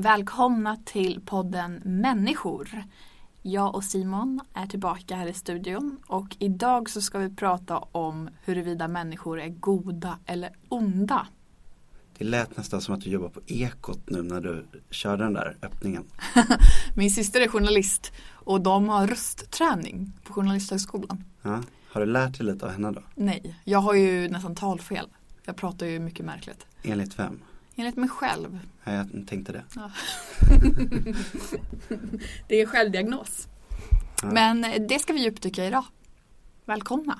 Välkomna till podden Människor. Jag och Simon är tillbaka här i studion och idag så ska vi prata om huruvida människor är goda eller onda. Det lät nästan som att du jobbar på Ekot nu när du körde den där öppningen. Min syster är journalist och de har röstträning på Journalisthögskolan. Ja. Har du lärt dig lite av henne då? Nej, jag har ju nästan talfel. Jag pratar ju mycket märkligt. Enligt vem? Enligt mig själv. Ja, jag tänkte det. Det är självdiagnos. Ja. Men det ska vi djupdyka i idag. Välkomna!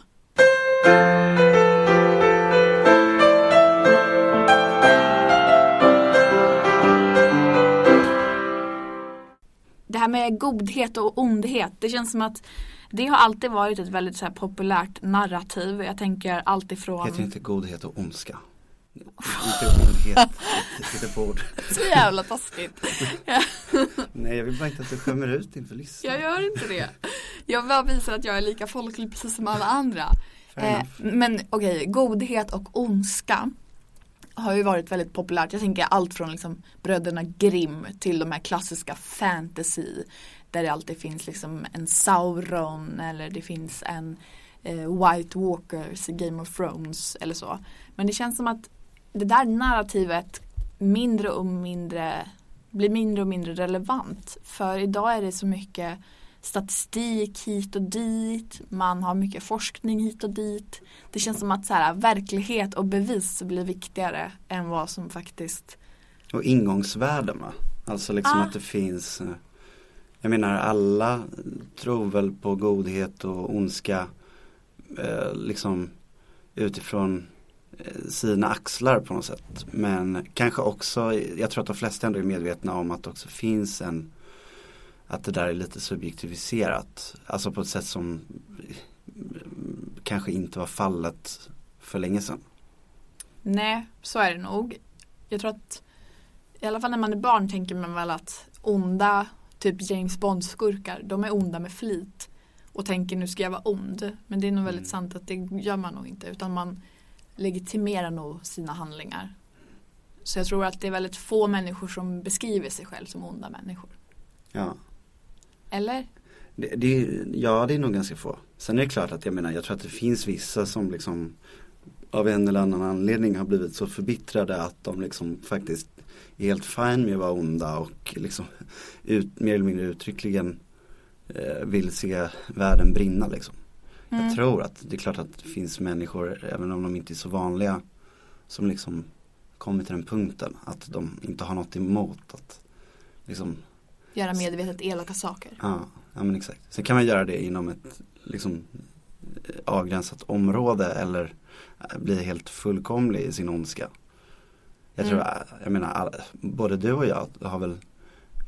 Det här med godhet och ondhet, det känns som att det har alltid varit ett väldigt så här populärt narrativ. Jag tänker alltifrån Heter inte godhet och ondska? På ord. Så jävla taskigt. Nej, jag vill bara inte att du skämmer ut inför lyssnarna. Jag gör inte det. Jag bara visar att jag är lika folklig precis som alla andra. Eh, men okej, godhet och ondska har ju varit väldigt populärt. Jag tänker allt från liksom bröderna Grimm till de här klassiska fantasy där det alltid finns liksom en Sauron eller det finns en eh, White Walkers i Game of Thrones eller så. Men det känns som att det där narrativet mindre och mindre blir mindre och mindre relevant. För idag är det så mycket statistik hit och dit, man har mycket forskning hit och dit. Det känns som att så här, verklighet och bevis blir viktigare än vad som faktiskt Och ingångsvärden va? Alltså liksom Ah. att det finns eh, Jag menar alla tror väl på godhet och ondska eh, Liksom utifrån sina axlar på något sätt. Men kanske också, jag tror att de flesta ändå är medvetna om att det också finns en Att det där är lite subjektiviserat. Alltså på ett sätt som kanske inte var fallet för länge sedan. Nej, så är det nog. Jag tror att i alla fall när man är barn tänker man väl att onda, typ James Bond-skurkar, de är onda med flit. Och tänker nu ska jag vara ond. Men det är nog väldigt Mm. sant att det gör man nog inte. Utan man legitimerar nog sina handlingar. Så jag tror att det är väldigt få människor som beskriver sig själv som onda människor. Ja. Eller? Det, det, ja, det är nog ganska få. Sen är det klart att jag menar, jag tror att det finns vissa som liksom av en eller annan anledning har blivit så förbittrade att de liksom faktiskt är helt fine med att vara onda och liksom ut, mer eller mindre uttryckligen eh, vill se världen brinna liksom. Mm. Jag tror att det är klart att det finns människor, även om de inte är så vanliga, som liksom kommer till den punkten att de inte har något emot att liksom Göra medvetet elaka saker. Ja, ja men exakt. Sen kan man göra det inom ett liksom eh, avgränsat område eller eh, bli helt fullkomlig i sin ondska. Jag tror, Mm. eh, jag menar, både du och jag har väl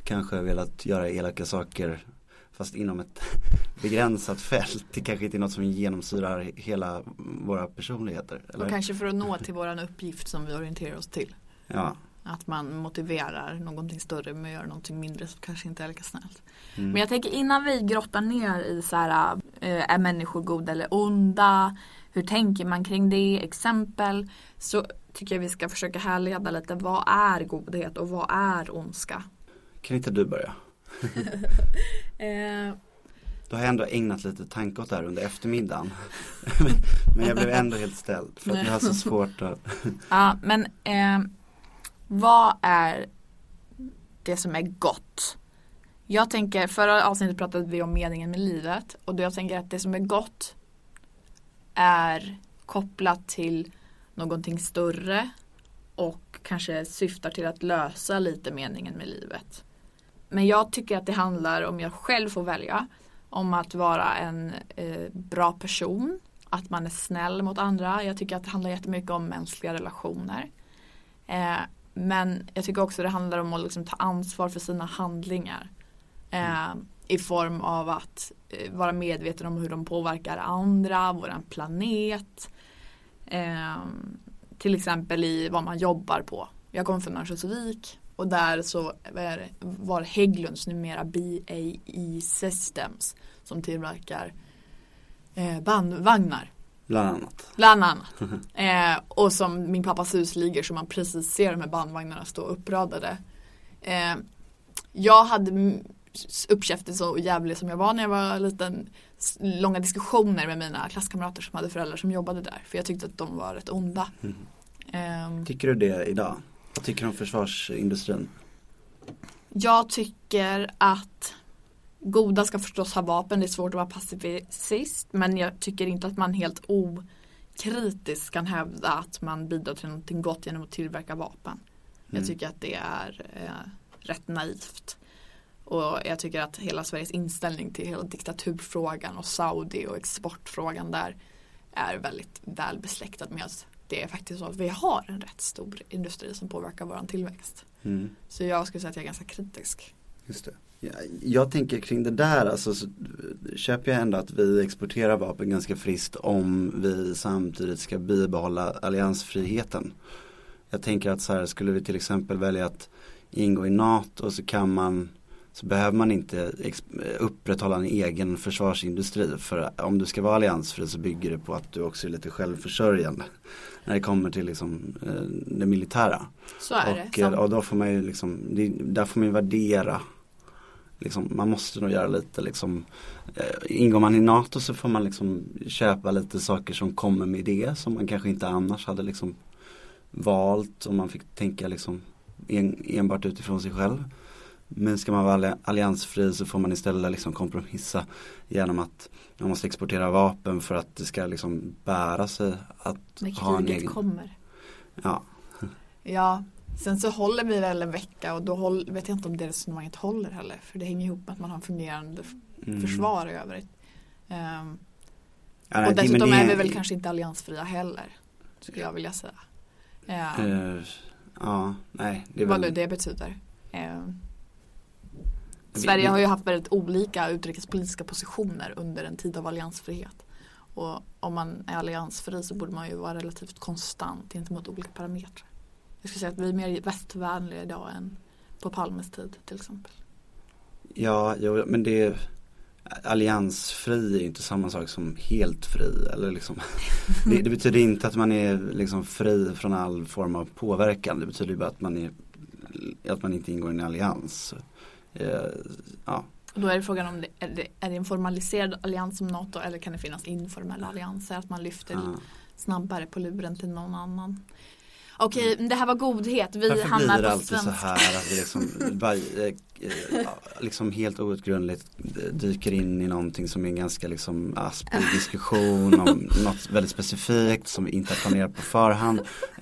kanske velat göra elaka saker fast inom ett begränsat fält. Det kanske inte är något som genomsyrar hela våra personligheter. Eller? Och kanske för att nå till våran uppgift som vi orienterar oss till. Ja. Att man motiverar någonting större med att göra någonting mindre som kanske inte är lika snällt. Mm. Men jag tänker innan vi grottar ner i så här, eh, är människor goda eller onda? Hur tänker man kring det? Exempel. Så tycker jag vi ska försöka härleda lite. Vad är godhet och vad är ondska? Kan inte du börja? Eh, då har jag ändå ägnat lite tanke åt det här under eftermiddagen. men jag blev ändå helt ställd för att jag har så svårt att Ja, men eh, vad är det som är gott? Jag tänker, förra avsnittet pratade vi om meningen med livet och då jag tänker att det som är gott är kopplat till någonting större och kanske syftar till att lösa lite meningen med livet. Men jag tycker att det handlar, om jag själv får välja, om att vara en eh, bra person. Att man är snäll mot andra. Jag tycker att det handlar jättemycket om mänskliga relationer. Eh, men jag tycker också det handlar om att liksom ta ansvar för sina handlingar. Eh, I form av att eh, vara medveten om hur de påverkar andra, våran planet. Eh, till exempel i vad man jobbar på. Jag kommer från Örnsköldsvik och där så var Hägglunds numera BAE Systems som tillverkar eh, bandvagnar. bland annat. Bland annat. Eh, och som min pappas hus ligger så man precis ser de här bandvagnarna stå uppradade. Eh, jag hade uppkäftig så jävlig som jag var när jag var liten. Långa diskussioner med mina klasskamrater som hade föräldrar som jobbade där. För jag tyckte att de var rätt onda. Eh, Tycker du det idag? Vad tycker du om försvarsindustrin? Jag tycker att goda ska förstås ha vapen. Det är svårt att vara pacifist. Men jag tycker inte att man helt okritiskt kan hävda att man bidrar till någonting gott genom att tillverka vapen. Jag Mm. tycker att det är eh, rätt naivt. Och jag tycker att hela Sveriges inställning till hela diktaturfrågan och Saudi och exportfrågan där är väldigt väl besläktad med att det är faktiskt så att vi har en rätt stor industri som påverkar våran tillväxt. Mm. Så jag skulle säga att jag är ganska kritisk. Just det. Jag, jag tänker kring det där, alltså så köper jag ändå att vi exporterar vapen ganska friskt om vi samtidigt ska bibehålla alliansfriheten. Jag tänker att så här, skulle vi till exempel välja att ingå i NATO så kan man så behöver man inte upprätthålla en egen försvarsindustri. För om du ska vara alliansfri så bygger det på att du också är lite självförsörjande. När det kommer till liksom, eh, det militära. Så är Och, det. eh, och då får man ju liksom, där får man ju värdera liksom, Man måste nog göra lite liksom eh, Ingår man i NATO så får man liksom köpa lite saker som kommer med det som man kanske inte annars hade liksom valt om man fick tänka liksom en, enbart utifrån sig själv. Men ska man vara alli- alliansfri så får man istället liksom kompromissa genom att man måste exportera vapen för att det ska liksom bära sig att när ha en egen. kommer. Ja, Ja, sen så håller vi väl en vecka och då håll, vet jag inte om det resonemanget håller heller. För det hänger ihop med att man har en fungerande Mm. försvar i övrigt. Ehm, Ja, och men dessutom det- är vi väl kanske inte alliansfria heller. Skulle jag vilja säga. Ehm, Eh, ja, nej. Det är vad nu väl, det betyder. Vi- Sverige har ju haft väldigt olika utrikespolitiska positioner under en tid av alliansfrihet. Och om man är alliansfri så borde man ju vara relativt konstant gentemot olika parametrar. Jag skulle säga att vi är mer västvänliga idag än på Palmes tid till exempel. Ja, jo, men det är Alliansfri är inte samma sak som helt fri. Eller liksom, det, det betyder inte att man är liksom fri från all form av påverkan. Det betyder bara att man, är, att man inte ingår i en allians. Eh, ja. Då är det frågan om det är, det är det en formaliserad allians som NATO eller kan det finnas informella allianser? Att man lyfter Ja. snabbare på luren till någon annan. Okej, men det här var godhet. Vi Varför hamnar blir det på alltid så här att vi liksom, bara, eh, eh, liksom helt outgrundligt dyker in i någonting som är en ganska liksom aspig diskussion om något väldigt specifikt som vi inte har planerat på förhand.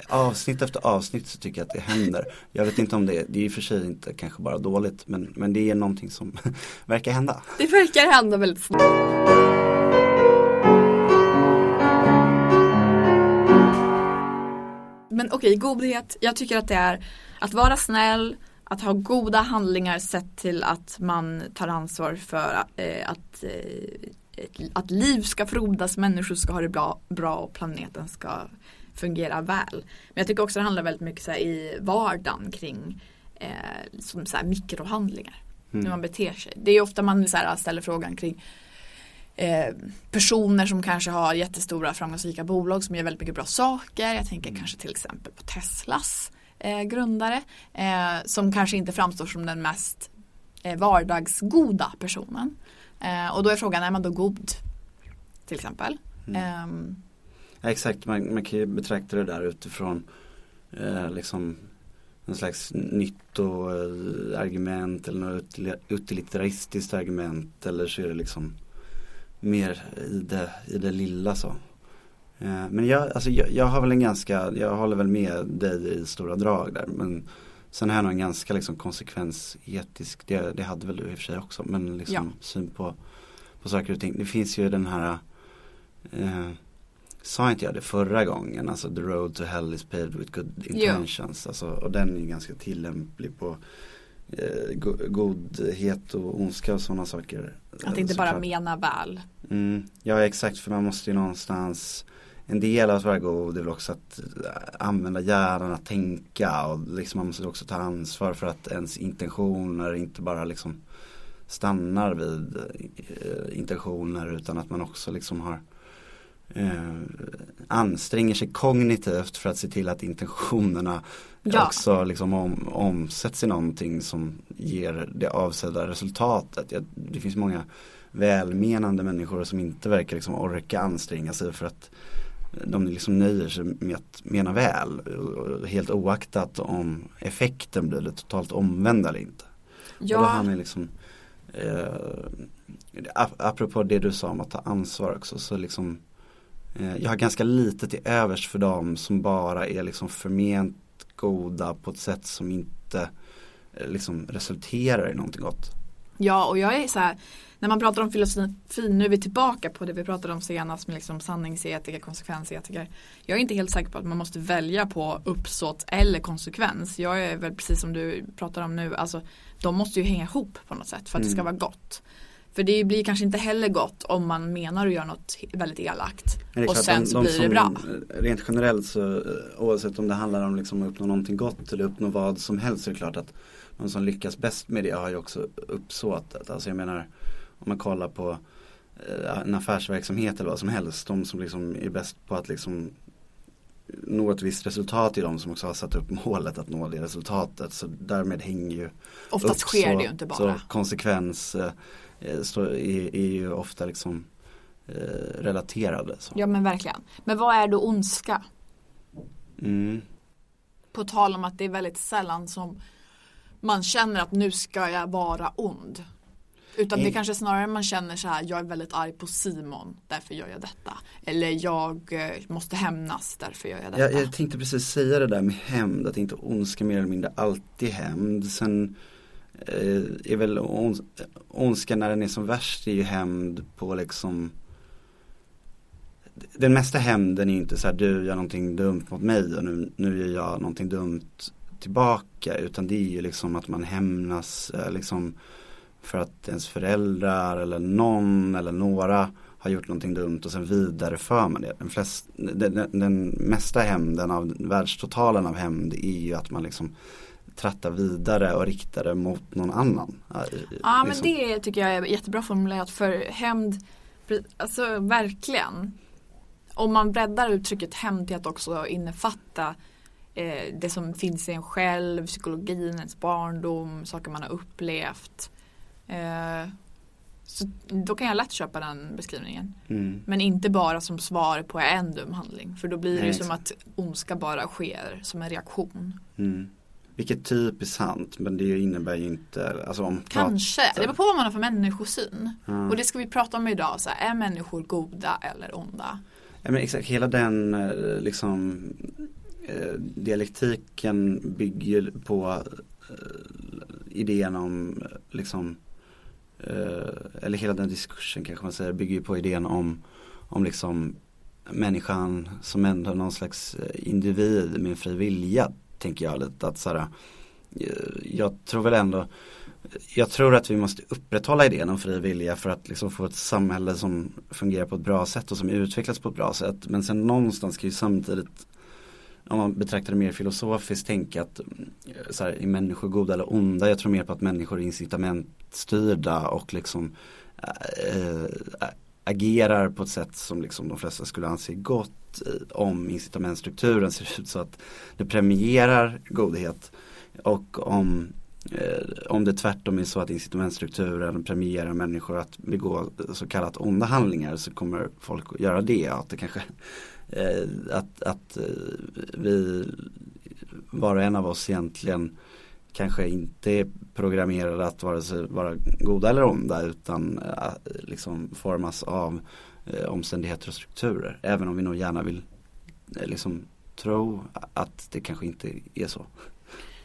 Avsnitt efter avsnitt så tycker jag att det händer. Jag vet inte om det, det är i och för sig inte kanske bara dåligt men, men det är någonting som verkar hända. Det verkar hända väldigt snabbt. Men okej, godhet. Jag tycker att det är att vara snäll, att ha goda handlingar sett till att man tar ansvar för eh, att, eh, att liv ska frodas, människor ska ha det bra, bra och planeten ska fungera väl. Men jag tycker också det handlar väldigt mycket så här, i vardagen kring eh, som så här, mikrohandlingar hur man beter sig. Det är ofta man så här, ställer frågan kring eh, personer som kanske har jättestora framgångsrika bolag som gör väldigt mycket bra saker. Jag tänker kanske till exempel på Teslas eh, grundare eh, som kanske inte framstår som den mest eh, vardagsgoda personen. Eh, och då är frågan, är man då god? Till exempel. Mm. Ehm, Ja, exakt, man, man kan ju betrakta det där utifrån liksom en slags nyttoargument eller något utili- utilitaristiskt argument eller så är det liksom mer i det, i det lilla så. Eh, men jag, alltså jag, jag har väl en ganska, jag håller väl med dig i stora drag där men sen har jag nog en ganska liksom konsekvensetisk, det, det hade väl du i och för sig också, men liksom Ja. syn på, på saker och ting. Det finns ju den här eh, Sa inte jag det förra gången, alltså the road to hell is paved with good intentions. Alltså, och den är ganska tillämplig på godhet och ondska och sådana saker. att Eh, inte bara såklart. mena väl. Mm, ja exakt för man måste ju någonstans En del av att vara god är väl också att eh, använda hjärnan att tänka och liksom man måste också ta ansvar för att ens intentioner inte bara liksom stannar vid eh, intentioner utan att man också liksom har eh, anstränger sig kognitivt för att se till att intentionerna Ja. också liksom om, omsätts i någonting som ger det avsedda resultatet. Jag, det finns många välmenande människor som inte verkar liksom orka anstränga sig för att de liksom nöjer sig med att mena väl. Helt oaktat om effekten blir det totalt omvända eller inte. Och då liksom eh, ap- Apropå det du sa om att ta ansvar också så liksom eh, Jag har ganska lite till övers för dem som bara är liksom förment goda på ett sätt som inte eh, liksom resulterar i någonting gott. Ja och jag är så här När man pratar om filosofi, nu är vi tillbaka på det vi pratade om senast med liksom sanningsetiker, konsekvensetiker. Jag är inte helt säker på att man måste välja på uppsåt eller konsekvens. Jag är väl precis som du pratar om nu, alltså de måste ju hänga ihop på något sätt för att det ska vara gott. För det blir kanske inte heller gott om man menar att göra något väldigt elakt. Och sen de- så de blir det bra. Rent generellt så eh, oavsett om det handlar om liksom att uppnå någonting gott eller uppnå vad som helst så är det klart att de som lyckas bäst med det har ju också uppsåtet. Alltså jag menar om man kollar på eh, en affärsverksamhet eller vad som helst. De som liksom är bäst på att liksom nå ett visst resultat är de som också har satt upp målet att nå det resultatet. Så därmed hänger ju Oftast sker det ju inte bara. och konsekvens eh, står- är, är ju ofta liksom eh, relaterade. Så. Ja men verkligen. Men vad är då ondska? Mm. På tal om att det är väldigt sällan som man känner att nu ska jag vara ond. Utan det Mm. kanske snarare man känner så här, jag är väldigt arg på Simon, därför gör jag detta. Eller jag eh, måste hämnas, därför gör jag detta. Jag, jag tänkte precis säga det där med hämnd, att inte ondska mer eller mindre alltid hämnd. Sen Eh, är väl ons, ondskan när den är som värst är ju hämnd på liksom Den mesta hämnden är ju inte så här du gör någonting dumt mot mig och nu, nu gör jag någonting dumt tillbaka utan det är ju liksom att man hämnas eh, liksom för att ens föräldrar eller någon eller några har gjort någonting dumt och sen vidareför man det. Den, flest, den, den, den mesta hämnden av världstotalen av hämnd är ju att man liksom trattar vidare och riktar det mot någon annan. Ja men Liksom. det tycker jag är jättebra formulerat för hämnd, alltså verkligen. Om man breddar uttrycket hämnd till att också innefatta eh, det som finns i en själv, psykologin, ens barndom, saker man har upplevt. Eh, så då kan jag lätt köpa den beskrivningen. Mm. Men inte bara som svar på en dum handling. För då blir det Nej, ju som att ondska bara sker som en reaktion. Mm. Vilket typ är sant men det innebär ju inte, alltså om Kanske, det beror på vad man har för människosyn. Ja. Och det ska vi prata om idag. Så här, är människor goda eller onda? Ja, men exakt, hela den eh, liksom eh, dialektiken bygger på eh, idén om liksom eller hela den diskursen kanske man säger bygger ju på idén om om liksom människan som ändå någon slags individ med fri vilja tänker jag lite att så här eh, jag tror väl ändå jag tror att vi måste upprätthålla idén om fri vilja för att liksom få ett samhälle som fungerar på ett bra sätt och som utvecklas på ett bra sätt. Men sen någonstans ska ju samtidigt om man betraktar det mer filosofiskt tänka att eh, så här, är människor goda eller onda? Jag tror mer på att människor är incitamentstyrda och liksom äh, äh, agerar på ett sätt som liksom de flesta skulle anse gott Eh, om incitamentstrukturen ser ut så att det premierar godhet och om eh, om det tvärtom är så att incitamentstrukturen premierar människor att begå så kallat onda handlingar så kommer folk att göra det. Att det kanske eh, att, att eh, vi var och en av oss egentligen kanske inte är programmerade att vare sig vara goda eller onda utan äh, liksom formas av omständigheter och strukturer. Även om vi nog gärna vill äh, liksom tro att det kanske inte är så.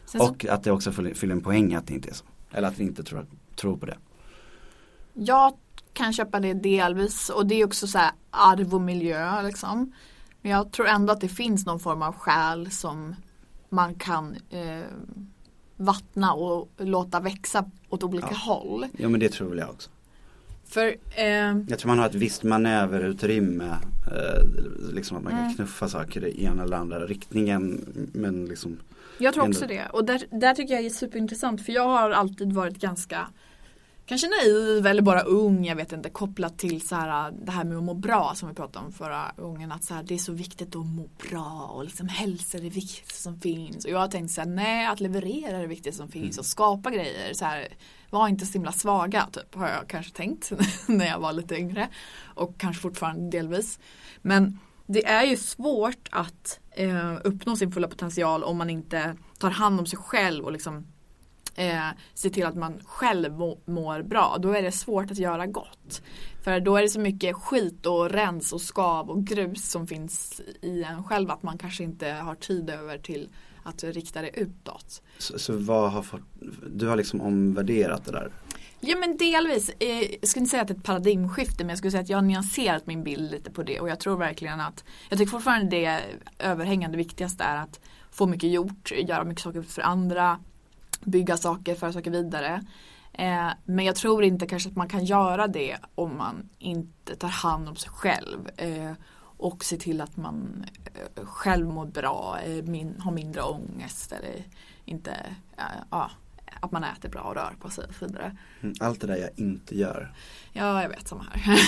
Så- och att det också fyller en poäng att det inte är så. Eller att vi inte tror, tror på det. Jag kan köpa det delvis och det är också så här arv och miljö liksom. Men jag tror ändå att det finns någon form av själ som man kan eh, vattna och låta växa åt olika Ja. håll. Ja men det tror väl jag också. För eh, Jag tror man har ett visst manöverutrymme. Eh, liksom att man kan Mm. knuffa saker i ena eller andra riktningen. Men liksom Jag tror Ändå. också det. Och där, där tycker jag är superintressant för jag har alltid varit ganska Kanske naiv eller bara ung, jag vet inte, kopplat till så här, det här med att må bra som vi pratade om förra gången. Att så här, det är så viktigt att må bra och liksom hälsa är det viktigaste som finns. Och jag har tänkt så här, nej att leverera är det viktigaste som finns och skapa grejer. Så här, var inte så himla svaga, typ, har jag kanske tänkt när jag var lite yngre. Och kanske fortfarande delvis. Men det är ju svårt att eh, uppnå sin fulla potential om man inte tar hand om sig själv och liksom eh, ser till att man själv må, mår bra. Då är det svårt att göra gott. För då är det så mycket skit och rens och skav och grus som finns i en själv att man kanske inte har tid över till att rikta det utåt. Så, så vad har fått, du har liksom omvärderat det där? Ja men delvis, eh, jag skulle inte säga att det är ett paradigmskifte men jag skulle säga att jag har nyanserat min bild lite på det och jag tror verkligen att jag tycker fortfarande det överhängande viktigaste är att få mycket gjort, göra mycket saker för andra, bygga saker, föra saker vidare. Eh, men jag tror inte kanske att man kan göra det om man inte tar hand om sig själv. Och se till att man eh, själv mår bra, eh, min, har mindre ångest eller inte, eh, ja, att man äter bra och rör på sig och så vidare. Mm, Allt det där jag inte gör. Ja, jag vet samma här.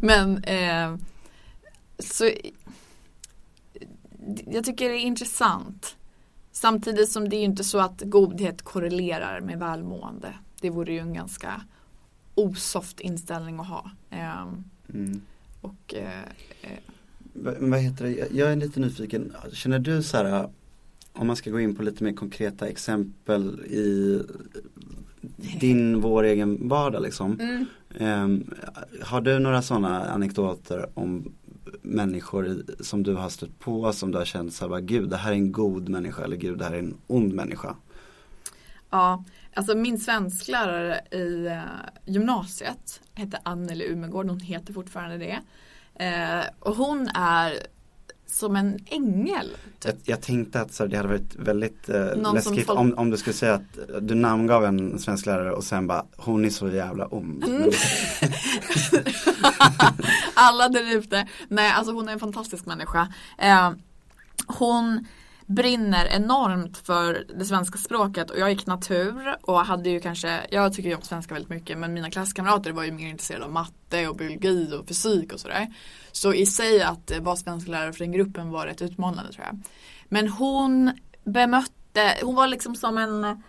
Men eh, så jag tycker det är intressant. Samtidigt som det är inte så att godhet korrelerar med välmående. Det vore ju en ganska osoft inställning att ha. Eh, Mm. Och eh, eh, Va- Vad heter det? Jag- är lite nyfiken. Känner du så här, om man ska gå in på lite mer konkreta exempel i din, vår egen vardag liksom. mm, Ehm, har du några sådana anekdoter om människor som du har stött på som du har känt så här, gud det här är en god människa eller gud det här är en ond människa. Ja, alltså min svensklärare i eh, gymnasiet hette Anneli Umegård, hon heter fortfarande det. Eh, och hon är som en ängel. Jag, jag tänkte att så det hade varit väldigt eh, läskigt folk- om, om du skulle säga att du namngav en svensk lärare och sen bara hon är så jävla ond. Mm. Alla där ute. Nej, alltså hon är en fantastisk människa. Eh, hon brinner enormt för det svenska språket och jag gick natur och hade ju kanske, jag tycker ju om svenska väldigt mycket men mina klasskamrater var ju mer intresserade av matte och biologi och fysik och sådär. Så i sig att eh, vara svensklärare för den gruppen var rätt utmanande tror jag. Men hon bemötte, hon var liksom som en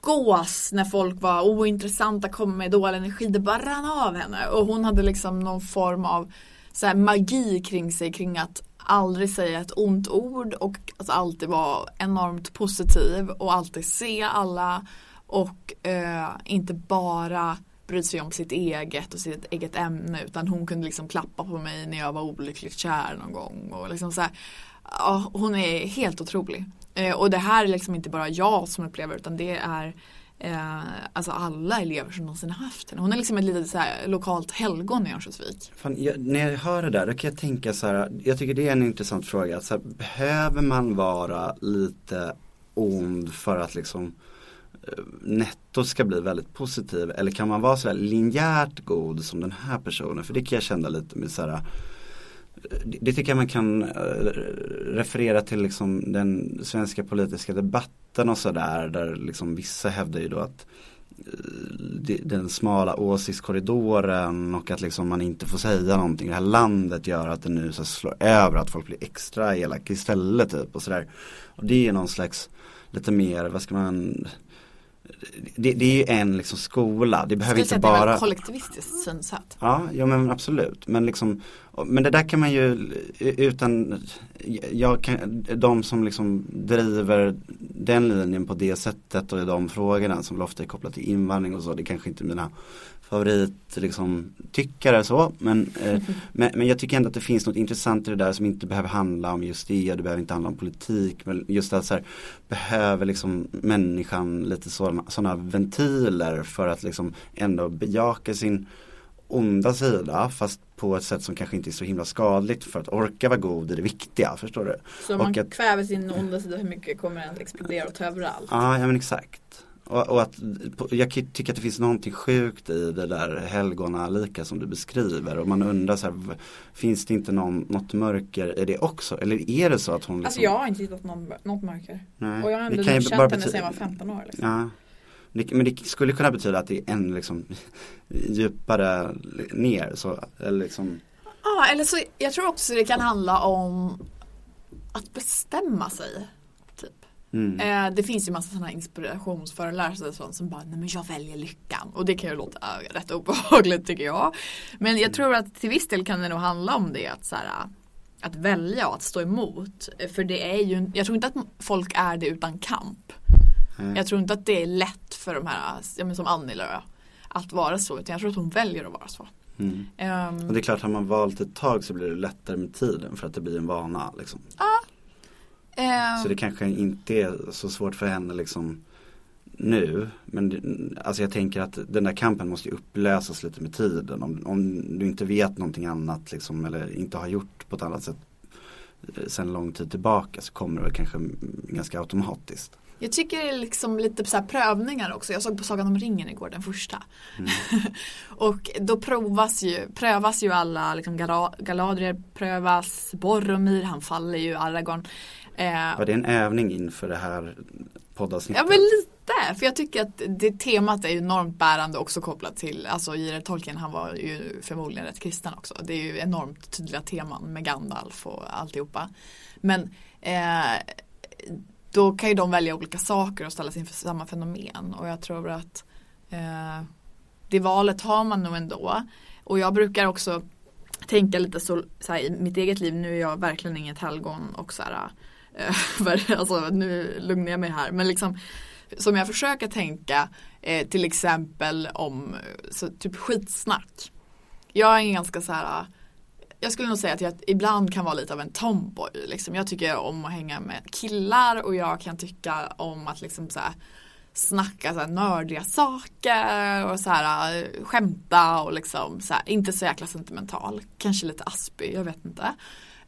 gås när folk var ointressanta, kom med dålig energi. Det bara rann av henne. Och hon hade liksom någon form av så här, magi kring sig kring att aldrig säga ett ont ord och att alltid vara enormt positiv och alltid se alla och eh, inte bara bry sig om sitt eget och sitt eget ämne utan hon kunde liksom klappa på mig när jag var olyckligt kär någon gång och liksom så här, ja, hon är helt otrolig. Eh, och det här är liksom inte bara jag som upplever utan det är eh, alltså alla elever som någonsin har haft henne. Hon är liksom ett litet så här, lokalt helgon i Örnsköldsvik. När jag hör det där, då kan jag tänka så här, jag tycker det är en intressant fråga. Så här, behöver man vara lite ond för att liksom eh, netto ska bli väldigt positiv? Eller kan man vara så här linjärt god som den här personen? För det kan jag känna lite med så här, det tycker jag man kan eh, referera till liksom den svenska politiska debatten och sådär där liksom vissa hävdar ju då att eh, den smala åsiktskorridoren och att liksom man inte får säga någonting det här landet gör att det nu så slår över att folk blir extra elaka istället typ och sådär. Och det är någon slags lite mer, vad ska man det, det är ju en liksom skola, det behöver inte att det är bara kollektivistiskt synsätt. Ja, ja men absolut. Men liksom, men det där kan man ju utan, jag kan, de som liksom driver den linjen på det sättet och i de frågorna som ofta är kopplat till invandring och så, det är kanske inte mina favorit liksom, tyckare så. Men, eh, men, men jag tycker ändå att det finns något intressant i det där som inte behöver handla om just det, det behöver inte handla om politik. Men just att så här, behöver liksom människan lite sådana, ventiler för att liksom ändå bejaka sin onda sida fast på ett sätt som kanske inte är så himla skadligt för att orka vara god är det viktiga, förstår du? Så om man att- kväver sin onda sida hur mycket kommer den att explodera och ta över allt? Ja, ja men exakt. Och, och att, jag tycker att det finns någonting sjukt i det där helgonalika som du beskriver och man undrar så här, finns det inte någon, något mörker i det också? Eller är det så att hon liksom, Alltså jag har inte hittat någon, något mörker. Nej, Och jag har det ändå känt henne bety- sedan jag var 15 år. Liksom. Ja. Men det skulle kunna betyda att det är än liksom djupare ner så, eller liksom Ja, eller så jag tror också det kan handla om att bestämma sig. Mm. Eh, det finns ju massa sådana inspirationsföreläsare och sånt som bara, nej men jag väljer lyckan. Och det kan ju låta äh, rätt obehagligt tycker jag. Men jag tror att till viss del kan det nog handla om det att så här, att välja och att stå emot. För det är ju, jag tror inte att folk är det utan kamp. Nej. Jag tror inte att det är lätt för de här, ja, men som Annie då, att vara så. Utan jag tror att hon väljer att vara så. Mm. Ehm, Och det är klart, har man valt ett tag så blir det lättare med tiden för att det blir en vana liksom ehm, Så det kanske inte är så svårt för henne liksom nu. Men alltså jag tänker att den där kampen måste ju upplösas lite med tiden. Om, om du inte vet någonting annat liksom, eller inte har gjort på ett annat sätt eh, sen lång tid tillbaka så kommer det väl kanske ganska automatiskt. Jag tycker det är liksom lite så prövningar också. Jag såg på Sagan om ringen igår, den första. och då provas ju, prövas ju alla, liksom Gala- Galadriel prövas, Boromir, han faller ju, Aragorn. Eh, Var det en övning inför det här poddavsnittet? Ja men lite, för jag tycker att det temat är enormt bärande också kopplat till, alltså J.R. Tolkien han var ju förmodligen rätt kristen också. Det är ju enormt tydliga teman med Gandalf och alltihopa. Men eh, då kan ju de välja olika saker och ställa sig inför samma fenomen och jag tror att eh, det valet har man nog ändå. Och jag brukar också tänka lite så, så här, i mitt eget liv, nu är jag verkligen inget helgon och så här, eh, för, alltså nu lugnar jag mig här, men liksom som jag försöker tänka eh, till exempel om så, typ skitsnack. Jag är en ganska så här jag skulle nog säga att jag ibland kan vara lite av en tomboy. Liksom. Jag tycker om att hänga med killar och jag kan tycka om att liksom så här, snacka så här nördiga saker och så här, eh, skämta och liksom så här, inte så jäkla sentimental. Kanske lite aspig, jag vet inte.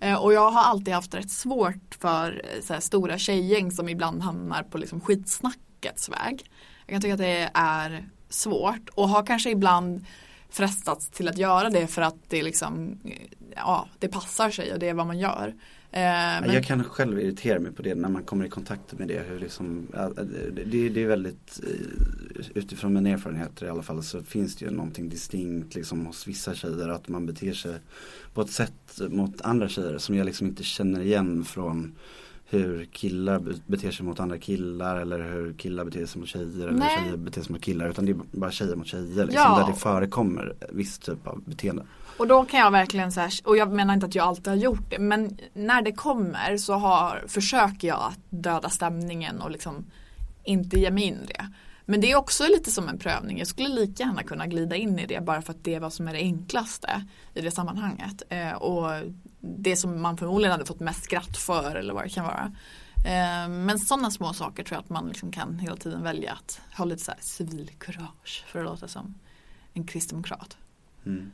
Eh, och jag har alltid haft rätt svårt för eh, så här, stora tjejgäng som ibland hamnar på liksom skitsnackets väg. Jag kan tycka att det är svårt och har kanske ibland frestats till att göra det för att det liksom ja, det passar sig och det är vad man gör. Eh, men- Jag kan själv irritera mig på det när man kommer i kontakt med det. Hur liksom, det, det är väldigt, eh, utifrån mina erfarenheter i alla fall, så finns det ju någonting distinkt liksom hos vissa tjejer att man beter sig på ett sätt mot andra tjejer som jag liksom inte känner igen från hur killar be- beter sig mot andra killar eller hur killar beter sig mot tjejer eller Nej. tjejer beter sig mot killar utan det är bara tjejer mot tjejer liksom, Ja. där det förekommer viss typ av beteende. Och då kan jag verkligen så här, och jag menar inte att jag alltid har gjort det, men när det kommer så har, försöker jag att döda stämningen och liksom inte ge mig in i det. Men det är också lite som en prövning. Jag skulle lika gärna kunna glida in i det bara för att det är vad som är det enklaste i det sammanhanget. Eh, och det som man förmodligen hade fått mest skratt för eller vad det kan vara. Eh, men sådana små saker tror jag att man liksom kan hela tiden välja att ha lite så här civilkurage för att låta som en kristdemokrat. Mm.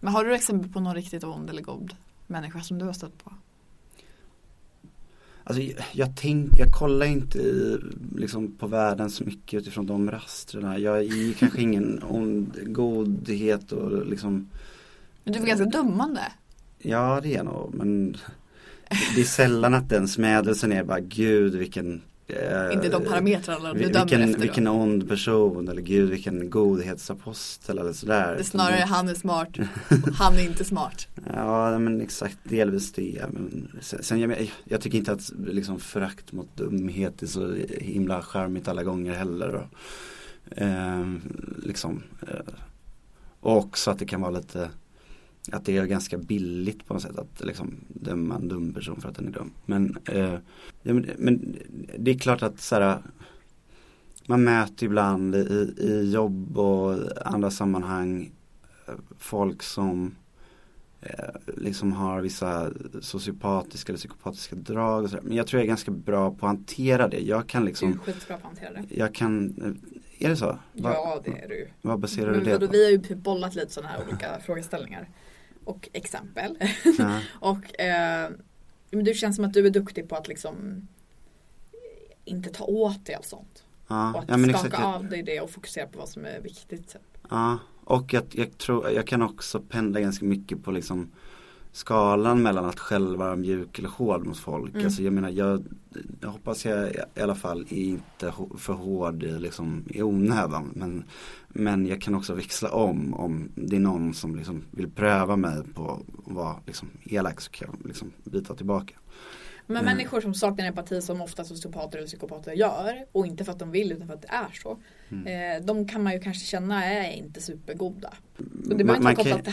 Men har du exempel på någon riktigt ond eller god människa som du har stött på? Alltså jag, jag, tänk, jag kollar inte i, liksom, på världen så mycket utifrån de rastrena. Jag är ju kanske ingen ond, godhet och liksom Men du var ganska dömande. Ja det är nog men Det är sällan att den smädelsen är bara gud vilken eh, Inte de parametrarna du vi- dömer vilken, efter då. vilken ond person eller gud vilken godhetsapostel eller sådär. Det är snarare han är smart, han är inte smart. Ja men exakt delvis det. Men sen, sen jag, jag tycker inte att liksom förakt mot dumhet är så himla charmigt alla gånger heller. Och, eh, liksom, eh, och också att det kan vara lite att det är ganska billigt på något sätt att liksom döma en dum person för att den är dum. Men, eh, ja, men, men det är klart att så här, man möter ibland i, i jobb och andra sammanhang eh, folk som eh, liksom har vissa sociopatiska eller psykopatiska drag och sådär. Men jag tror jag är ganska bra på att hantera det. Jag kan Du är liksom, skitbra på att hantera det. jag kan, eh, är det så? Va, Ja det är du. vad baserar du Men det vadå, på? vi har ju bollat lite sådana här olika frågeställningar. Och exempel. Ja, och eh, men du känns som att du är duktig på att liksom inte ta åt dig allt sånt. Och ja, att ja skaka exakt. Av dig det och fokusera på vad som är viktigt. typ. Ja, och jag, jag tror, jag kan också pendla ganska mycket på liksom skalan mellan att själv vara mjuk eller hård mot folk. Mm. Alltså jag menar, jag, jag hoppas jag i alla fall inte för hård liksom, i onödan. Men, men jag kan också växla om om det är någon som liksom vill pröva mig på att vara liksom, elak så kan jag liksom bita tillbaka. Men Mm. människor som saknar empati som ofta sociopater eller psykopater gör och inte för att de vill utan för att det är så. Mm. Eh, de kan man ju kanske känna är inte supergoda. Och det Man- behöver inte vara kopplat till.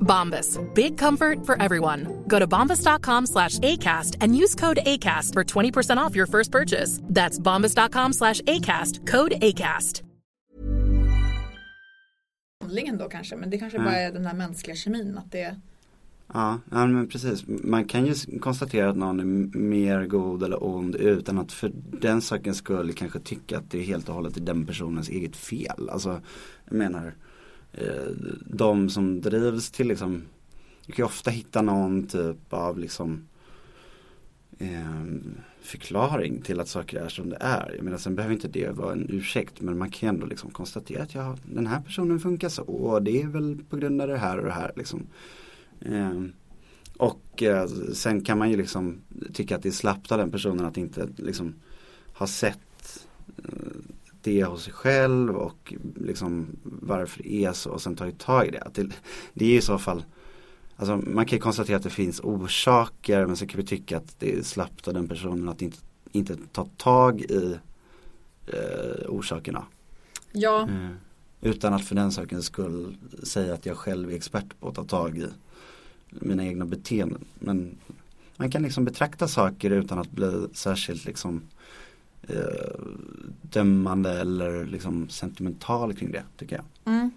Bombas. Big comfort for everyone. Go to bombas.com slash ACAST and use code ACAST for 20% off your first purchase. That's bombas.com slash ACAST. Code ACAST. handlingen då kanske. Men det kanske Mm. bara är den där mänskliga kemin. Att det, Ja, ja men precis. Man kan ju konstatera att någon är mer god eller ond utan att för den sakens skull kanske tycka att det är helt och hållet är den personens eget fel. Alltså, jag menar, Eh, de som drivs till liksom, du kan ju ofta hitta någon typ av liksom eh, förklaring till att saker är som det är. Jag menar sen behöver inte det vara en ursäkt men man kan ändå liksom konstatera att ja, den här personen funkar så och det är väl på grund av det här och det här liksom. Eh, och eh, sen kan man ju liksom tycka att det är slappt av den personen att inte liksom ha sett eh, det hos sig själv och liksom varför det är så och sen tagit tag i det. Att det, det är ju i så fall Alltså man kan ju konstatera att det finns orsaker men sen kan vi tycka att det är slappt av den personen att inte, inte ta tag i eh, orsakerna. ja, Eh, utan att för den sakens skull säga att jag själv är expert på att ta tag i mina egna beteenden. Men man kan liksom betrakta saker utan att bli särskilt liksom eh, dömande eller liksom sentimental kring det tycker jag. mm.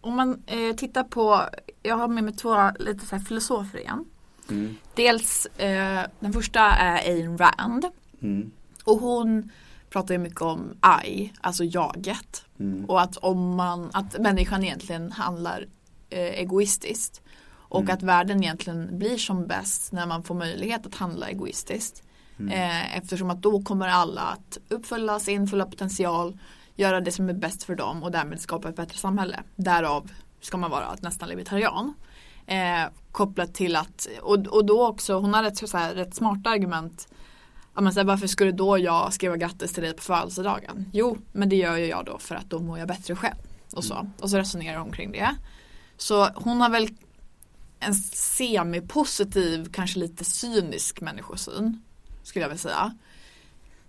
Om man eh, tittar på, jag har med mig två lite så här filosofer igen. Mm. Dels eh, den första är Ayn Rand. Mm. Och hon pratar ju mycket om I, alltså jaget. Mm. Och att om man, att människan egentligen handlar eh, egoistiskt. Och Mm. att världen egentligen blir som bäst när man får möjlighet att handla egoistiskt. Eh, eftersom att då kommer alla att uppfylla sin fulla potential, göra det som är bäst för dem och därmed skapa ett bättre samhälle. Därav ska man vara nästan libertarian. Eh, kopplat till att, och, och då också, hon har rätt, så här, rätt smarta argument. Ja, men så här, varför skulle då jag skriva grattis till dig på födelsedagen? Jo, men det gör ju jag då för att då mår jag bättre själv. Och så, och så resonerar hon kring det. Så hon har väl en semipositiv kanske lite cynisk människosyn. Skulle jag vilja säga.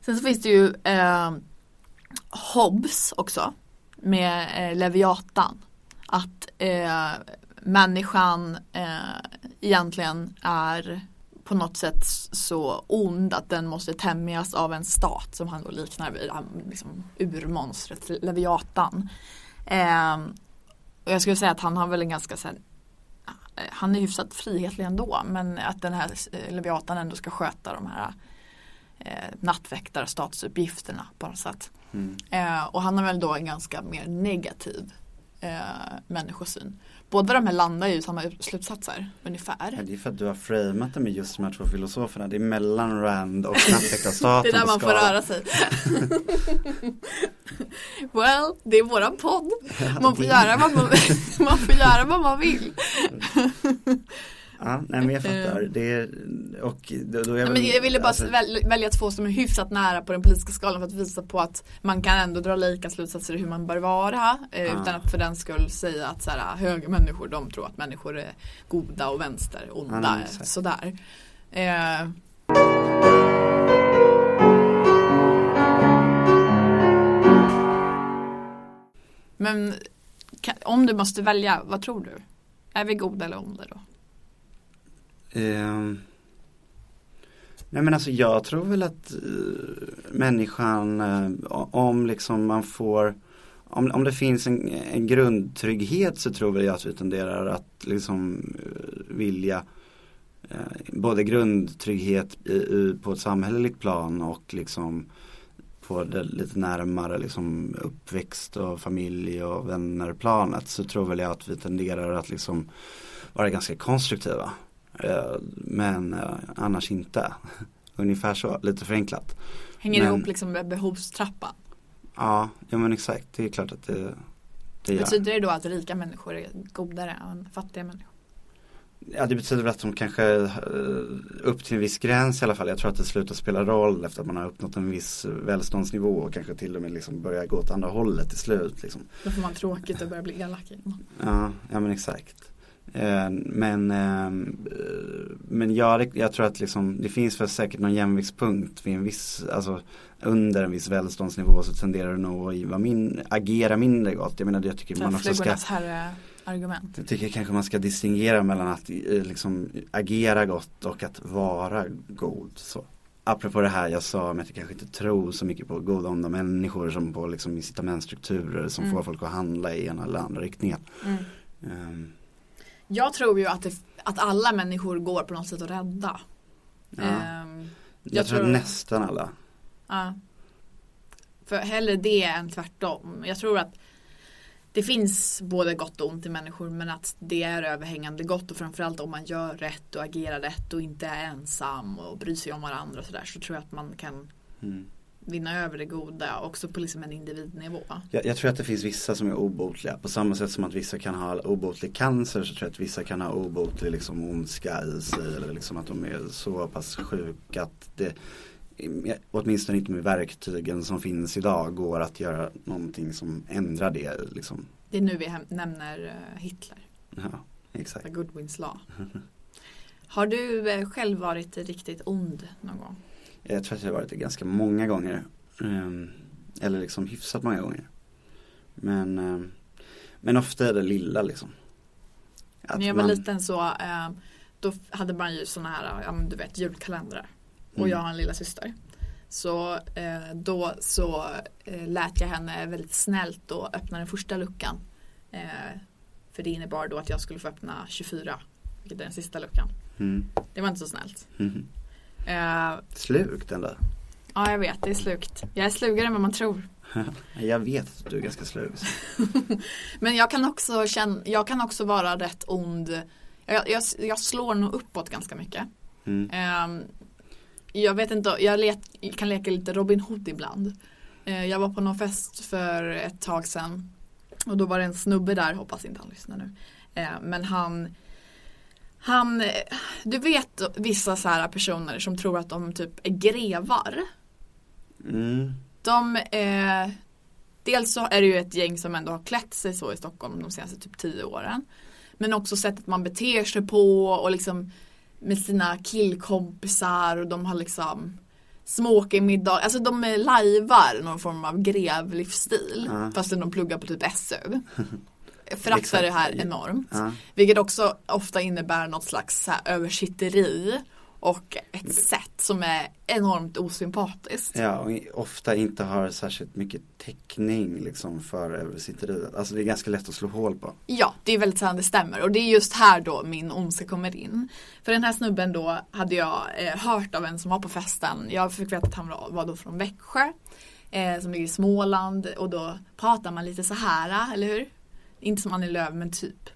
Sen så finns det ju eh, Hobbes också. Med eh, Leviatan. Att eh, människan eh, egentligen är på något sätt så ond att den måste tämjas av en stat som han då liknar vid liksom, urmonstret Leviatan. Eh, och jag skulle säga att han har väl en ganska så här, han är hyfsat frihetlig ändå men att den här eh, Leviatan ändå ska sköta de här eh, nattväktar statsuppgifterna på något sätt. Mm. Eh, och han har väl då en ganska mer negativ eh, människosyn. Båda de här landar ju i samma slutsatser ungefär. Ja, det är för att du har framat det med just de här två filosoferna. Det är mellan Rand och nattväktarstaten. det är där man får röra sig. well, det är våran podd. Man får, göra vad man, man får göra vad man vill. Ja, nej men jag fattar. Det är, och då, då är nej, men jag ville bara alltså, välja två som är hyfsat nära på den politiska skalan för att visa på att man kan ändå dra lika slutsatser hur man bör vara eh, ja. utan att för den skull säga att så här, höga människor de tror att människor är goda och vänster onda. Ja, sådär. Eh. Men om du måste välja, vad tror du? Är vi goda eller onda då? Eh, nej men alltså jag tror väl att eh, människan, eh, om liksom man får om, om det finns en, en grundtrygghet så tror väl jag att vi tenderar att liksom eh, vilja eh, både grundtrygghet i, i, på ett samhälleligt plan och liksom på det lite närmare liksom uppväxt och familj och vänner planet så tror väl jag att vi tenderar att liksom vara ganska konstruktiva. Eh, men eh, annars inte. Ungefär så, lite förenklat. Hänger men, det ihop liksom med behovstrappan? Ja, ja men exakt. Det är klart att det, det gör. Betyder det då att rika människor är godare än fattiga människor? Ja det betyder att de kanske eh, upp till en viss gräns i alla fall. Jag tror att det slutar spela roll efter att man har uppnått en viss välståndsnivå och kanske till och med liksom börjar gå åt andra hållet till slut. Liksom. Då får man tråkigt och börjar bli elak. Ja, ja men exakt. Eh, men eh, men jag, jag tror att liksom, det finns väl säkert någon jämviktspunkt vid en viss, alltså under en viss välståndsnivå så tenderar det nog att min, agera mindre gott. Jag menar jag tycker man också ska argument. Jag tycker kanske man ska distingera mellan att eh, liksom, agera gott och att vara god. Så. Apropå det här jag sa om att jag kanske inte tror så mycket på goda onda människor som på liksom incitamentstrukturer som mm. får folk att handla i ena eller andra riktningen. Mm. Um, jag tror ju att, det, att alla människor går på något sätt att rädda. Ja. Um, jag, jag, tror, tror nästan alla. Ja. För hellre det än tvärtom. Jag tror att det finns både gott och ont i människor men att det är överhängande gott och framförallt om man gör rätt och agerar rätt och inte är ensam och bryr sig om varandra och sådär så tror jag att man kan mm vinna över det goda också på liksom en individnivå. Jag, jag, tror att det finns vissa som är obotliga. På samma sätt som att vissa kan ha obotlig cancer så tror jag att vissa kan ha obotlig liksom ondska i sig. Eller liksom att de är så pass sjuka att det åtminstone inte med verktygen som finns idag går att göra någonting som ändrar det. Liksom. Det är nu vi nämner eh, Hitler. Ja, exakt. Goodwins law. Har du eh, själv varit riktigt ond någon gång? Jag tror att jag har varit det ganska många gånger. Um, eller liksom hyfsat många gånger. Men, um, men ofta är det lilla liksom. Att När jag var man... liten så uh, då hade man ju sådana här, ja, du vet julkalendrar. Och mm. jag har en lilla syster. Så eh, då så eh, lät jag henne väldigt snällt då öppna den första luckan. Eh, för det innebar då att jag skulle få öppna 24. Vilket är den sista luckan. Mm. Det var inte så snällt. Mm. Uh, slugt ändå. Ja jag vet, det är slugt. Jag är slugare än vad man tror. jag vet att du är ganska slug. Men jag kan också känna, jag kan också vara rätt ond. Jag, jag, jag slår nog uppåt ganska mycket. Mm. Um, jag vet inte, jag le kan leka lite Robin Hood ibland. Eh, jag var på någon fest för ett tag sedan och då var det en snubbe där, hoppas inte han lyssnar nu. Eh, men han han, du vet vissa så här personer som tror att de typ är grevar. Mm. De, eh, dels så är det ju ett gäng som ändå har klätt sig så i Stockholm de senaste typ tio åren. Men också sättet man beter sig på och liksom med sina killkompisar och de har liksom smoking-middag, alltså de lajvar någon form av grevlivsstil Ja. fastän de pluggar på typ SU. Föraktar det här enormt. Ja. Vilket också ofta innebär något slags översitteri och ett sätt som är enormt osympatiskt. Ja, och ofta inte har särskilt mycket täckning liksom för översitteriet. Alltså det är ganska lätt att slå hål på. Ja, det är väldigt sällan det stämmer och det är just här då min ondska kommer in. För den här snubben då hade jag eh, hört av en som var på festen. Jag fick veta att han var, var då från Växjö. Eh, som ligger i Småland och då pratar man lite så här, eller hur? Inte som Annie Lööf men typ.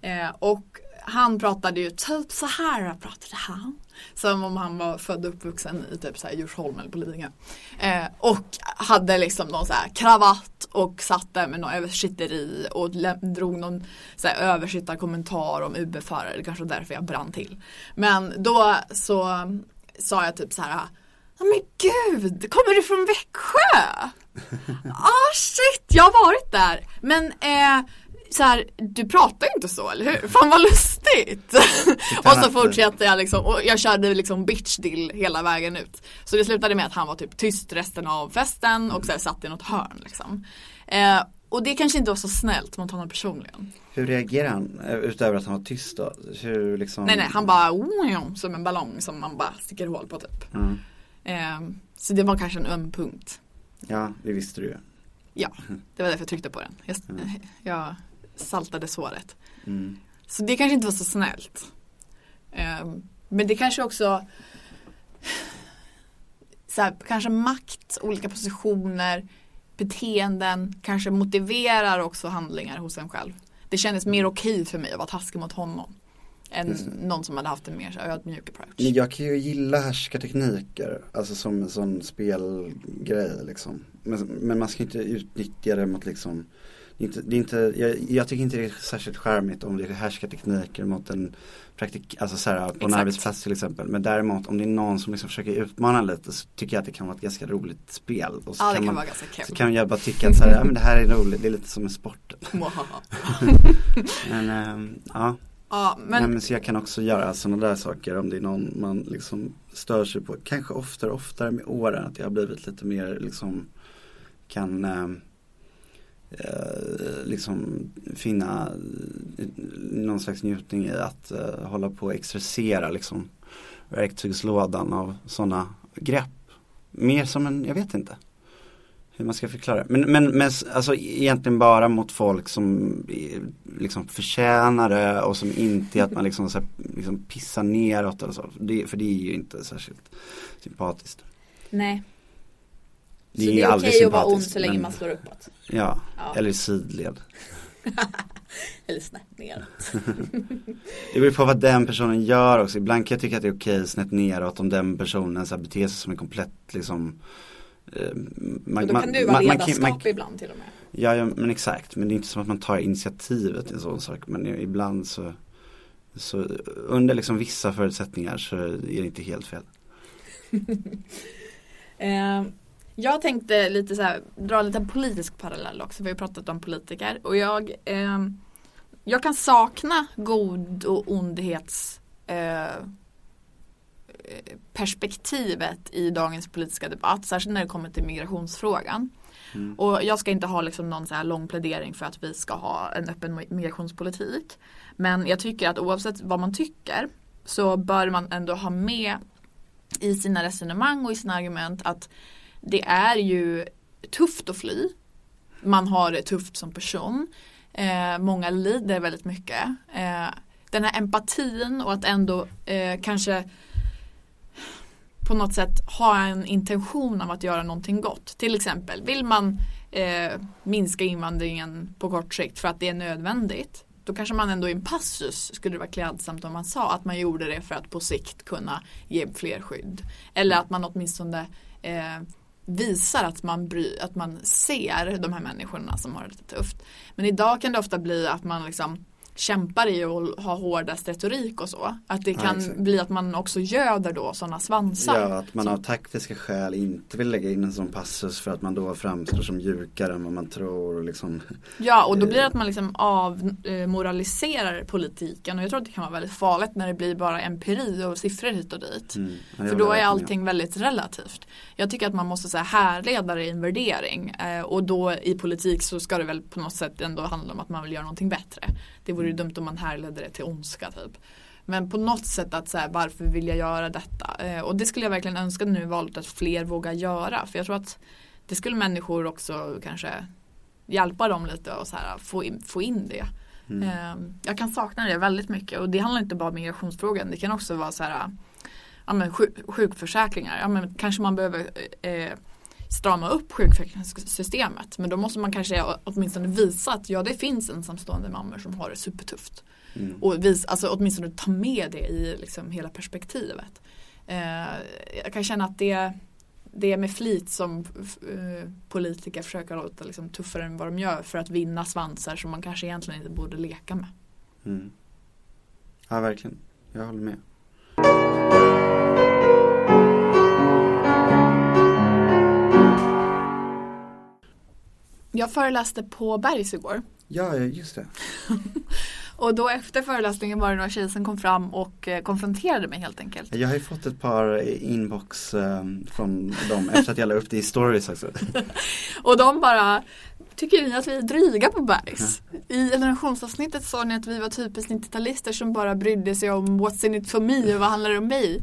Eh, och han pratade ju typ så här pratade han. Som om han var född och uppvuxen i typ så här Djursholm eller på Lidingö. Eh, och hade liksom någon så här kravatt och satt där med någon översitteri och drog någon så här översittarkommentar om UB-förare. Det kanske var därför jag brann till. Men då så sa jag typ så här Ja men gud, kommer du från Växjö? Ah shit, jag har varit där. Men eh, så här, du pratar ju inte så, eller hur? Fan vad lustigt! och så att- fortsatte jag liksom, och jag körde liksom bitch-dill hela vägen ut. Så det slutade med att han var typ tyst resten av festen och så här, satt i något hörn liksom. Eh, och det kanske inte var så snällt mot honom personligen. Hur reagerar han? eh, Utöver att han var tyst då? Hur liksom Nej nej, han bara som en ballong som man bara sticker hål på typ. Mm. Eh, så det var kanske en öm punkt. Ja, det visste du ju. Ja, det var därför jag tryckte på den. Jag, jag saltade såret. Mm. Så det kanske inte var så snällt. Ehm, men det kanske också så här, kanske makt, olika positioner, beteenden kanske motiverar också handlingar hos en själv. Det kändes mer okej för mig att vara taskig mot honom. Än någon som hade haft en mer ödmjuk approach. Men Jag kan ju gilla härskartekniker, alltså som en sån spelgrej liksom. Men, men man ska inte utnyttja det mot liksom det är inte, det är inte, jag, jag tycker inte det är särskilt charmigt om det är härskartekniker mot en praktik, alltså så här, på en arbetsplats till exempel. Men däremot om det är någon som liksom försöker utmana lite så tycker jag att det kan vara ett ganska roligt spel. Och så Ja, det kan man, vara ganska kul. Så kan jag bara tycka att så här, ja, men det här är roligt, det är lite som en sport. men ehm, ja. Ja, men, Nej, men så jag kan också göra sådana där saker om det är någon man liksom stör sig på. Kanske oftare och oftare med åren att jag har blivit lite mer liksom kan eh, eh, liksom finna någon slags njutning i att eh, hålla på och exercera liksom verktygslådan av sådana grepp. Mer som en, jag vet inte hur man ska förklara. Men, men, men alltså egentligen bara mot folk som eh, liksom förtjänar det och som inte är att man liksom, så här, liksom pissar neråt eller så. Det, för det är ju inte särskilt sympatiskt. nej. Det så är det är okej att vara ond så länge men- man slår uppåt. Ja, Ja. eller sidled. Eller snett neråt. Det beror på vad den personen gör också. Ibland kan jag tycka att det är okej snett neråt om den personen så här, beter sig som en komplett liksom man, Och då man- kan du vara man- man ledarskap kan- man- ibland till och med. Ja, ja men exakt, men det är inte som att man tar initiativet till en sån sak. Men ibland så, så under liksom vissa förutsättningar så är det inte helt fel. Eh, jag tänkte lite så här, dra lite en politisk parallell också. Vi har ju pratat om politiker. Och jag, eh, jag kan sakna god och ondhets eh, perspektivet i dagens politiska debatt. Särskilt när det kommer till migrationsfrågan. Och jag ska inte ha liksom någon så här lång plädering för att vi ska ha en öppen migrationspolitik. Men jag tycker att oavsett vad man tycker så bör man ändå ha med i sina resonemang och i sina argument att det är ju tufft att fly. Man har det tufft som person. Eh, många lider väldigt mycket. Eh, den här empatin och att ändå eh, kanske på något sätt ha en intention av att göra någonting gott. Till exempel vill man eh, minska invandringen på kort sikt för att det är nödvändigt. då kanske man ändå i en passus skulle det vara klädsamt om man sa att man gjorde det för att på sikt kunna ge fler skydd. Eller att man åtminstone eh, visar att man, bry, att man ser de här människorna som har det lite tufft. Men idag kan det ofta bli att man liksom kämpar i att ha hårdast retorik och så. Att det Ja, kan exakt. bli att man också göder då sådana svansar. Ja, att man av taktiska skäl inte vill lägga in en sån passus för att man då framstår som mjukare än vad man tror. Och liksom. Ja och då blir det att man liksom avmoraliserar politiken och jag tror att det kan vara väldigt farligt när det blir bara empiri och siffror hit och dit. Mm. Ja, För då är allting väldigt relativt. Jag tycker att man måste så här, härleda det i en värdering eh, och då i politik så ska det väl på något sätt ändå handla om att man vill göra någonting bättre. Det vore ju dumt om man härleder det till ondska typ. Men på något sätt att så här, varför vill jag göra detta? Eh, och det skulle jag verkligen önska nu i valet att fler vågar göra. För jag tror att det skulle människor också kanske hjälpa dem lite och så här, få, in, få in det. Mm. Eh, Jag kan sakna det väldigt mycket och det handlar inte bara om migrationsfrågan. Det kan också vara så här ja, men sjuk, sjukförsäkringar. Ja, men kanske man behöver eh, strama upp sjukförsäkringssystemet. Men då måste man kanske åtminstone visa att ja det finns ensamstående mammor som har det supertufft. Mm. Och vis, alltså, åtminstone ta med det i liksom, hela perspektivet. Eh, jag kan känna att det, det är med flit som eh, politiker försöker låta liksom, tuffare än vad de gör för att vinna svansar som man kanske egentligen inte borde leka med. Mm. Ja, verkligen. Jag håller med. Jag föreläste på Bergs igår. Ja, just det. Och då efter föreläsningen var det några tjejer som kom fram och eh, konfronterade mig helt enkelt. Jag har ju fått ett par inbox eh, från dem efter att jag la upp det i stories också. Och de bara Tycker ni att vi är dryga på Bergs? I generationsavsnittet sa ni att vi var typiskt 90-talister som bara brydde sig om what's in it for me och vad handlar det om mig?